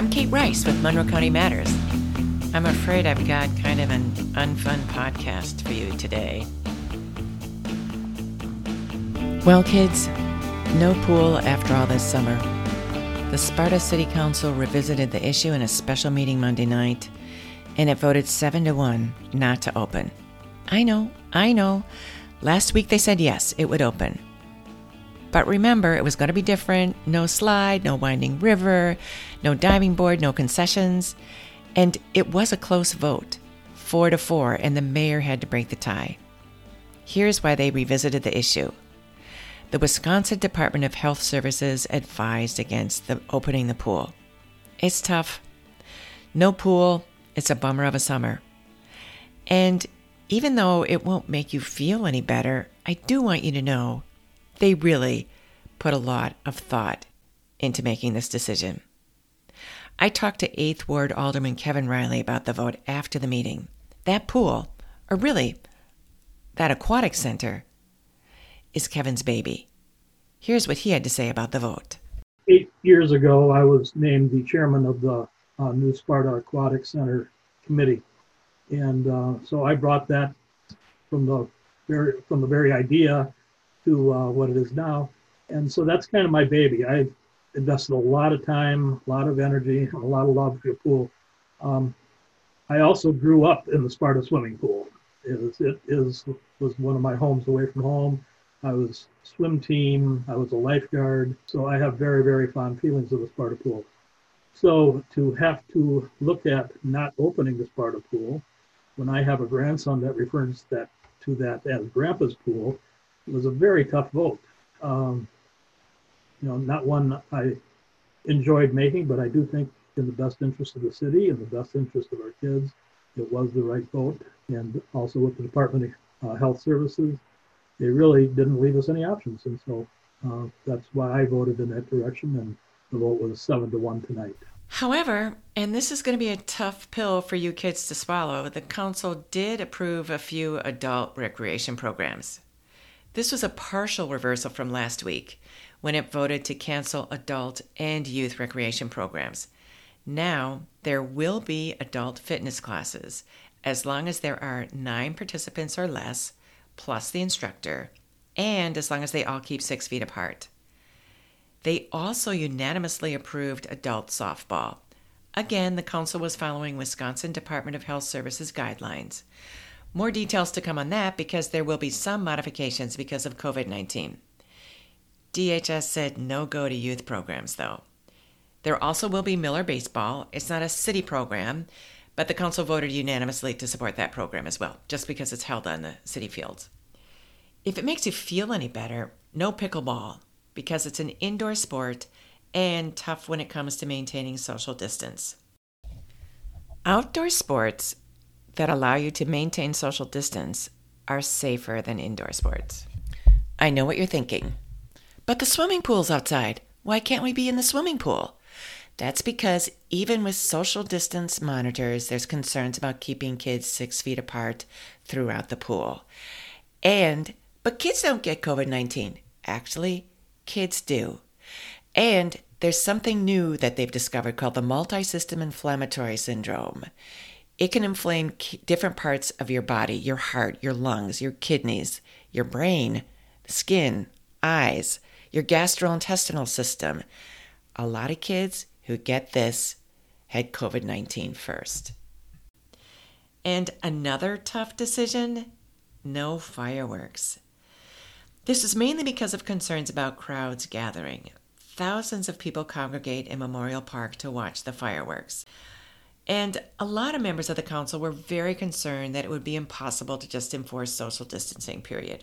I'm Kate Rice with Monroe County Matters. I'm afraid I've got kind of an unfun podcast for you today. Well, kids, no pool after all this summer. The Sparta City Council revisited the issue in a special meeting Monday night, and it voted 7 to 1 not to open. I know, I know. Last week they said yes, it would open. But remember, it was going to be different no slide, no winding river, no diving board, no concessions. And it was a close vote, four to four, and the mayor had to break the tie. Here's why they revisited the issue. The Wisconsin Department of Health Services advised against the opening the pool. It's tough. No pool, it's a bummer of a summer. And even though it won't make you feel any better, I do want you to know they really put a lot of thought into making this decision. I talked to 8th Ward Alderman Kevin Riley about the vote after the meeting. That pool, or really, that aquatic center, is Kevin's baby. Here's what he had to say about the vote. Eight years ago, I was named the chairman of the uh, New Sparta Aquatic Center Committee. And uh, so I brought that from the very, from the very idea to uh, what it is now. And so that's kind of my baby. I've invested a lot of time, a lot of energy, a lot of love for the pool. Um, I also grew up in the Sparta swimming pool. It is, it is was one of my homes away from home. I was swim team. I was a lifeguard. So I have very, very fond feelings of the Sparta pool. So to have to look at not opening the Sparta pool when I have a grandson that refers that to that as Grandpa's pool was a very tough vote. Um, you know, not one I enjoyed making, but I do think in the best interest of the city and the best interest of our kids, it was the right vote. And also with the Department of uh, Health Services, they really didn't leave us any options. And so uh, that's why I voted in that direction. And the vote was seven to one tonight. However, and this is going to be a tough pill for you kids to swallow, the council did approve a few adult recreation programs. This was a partial reversal from last week when it voted to cancel adult and youth recreation programs. Now, there will be adult fitness classes as long as there are nine participants or less, plus the instructor, and as long as they all keep six feet apart. They also unanimously approved adult softball. Again, the council was following Wisconsin Department of Health Services guidelines. More details to come on that because there will be some modifications because of COVID 19. DHS said no go to youth programs, though. There also will be Miller Baseball. It's not a city program, but the council voted unanimously to support that program as well, just because it's held on the city fields. If it makes you feel any better, no pickleball, because it's an indoor sport and tough when it comes to maintaining social distance. Outdoor sports that allow you to maintain social distance are safer than indoor sports. I know what you're thinking. But the swimming pool's outside. Why can't we be in the swimming pool? That's because even with social distance monitors, there's concerns about keeping kids six feet apart throughout the pool. And, but kids don't get COVID 19. Actually, kids do. And there's something new that they've discovered called the multi system inflammatory syndrome. It can inflame different parts of your body your heart, your lungs, your kidneys, your brain, skin, eyes, your gastrointestinal system. A lot of kids who get this had COVID 19 first. And another tough decision no fireworks. This is mainly because of concerns about crowds gathering. Thousands of people congregate in Memorial Park to watch the fireworks. And a lot of members of the council were very concerned that it would be impossible to just enforce social distancing, period.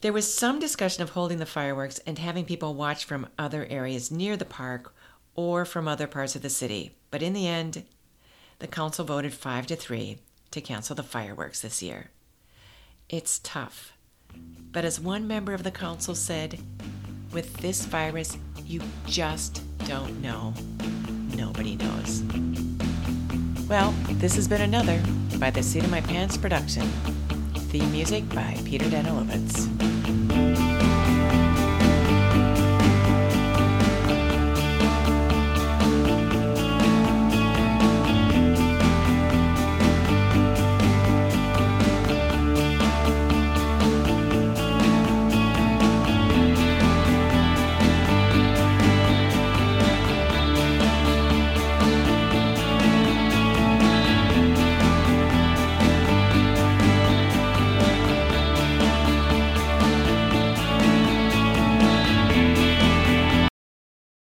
There was some discussion of holding the fireworks and having people watch from other areas near the park or from other parts of the city. But in the end, the council voted 5 to 3 to cancel the fireworks this year. It's tough. But as one member of the council said, with this virus, you just don't know. Nobody knows. Well, this has been another by the Seat of My Pants production. Theme music by Peter Danilovitz.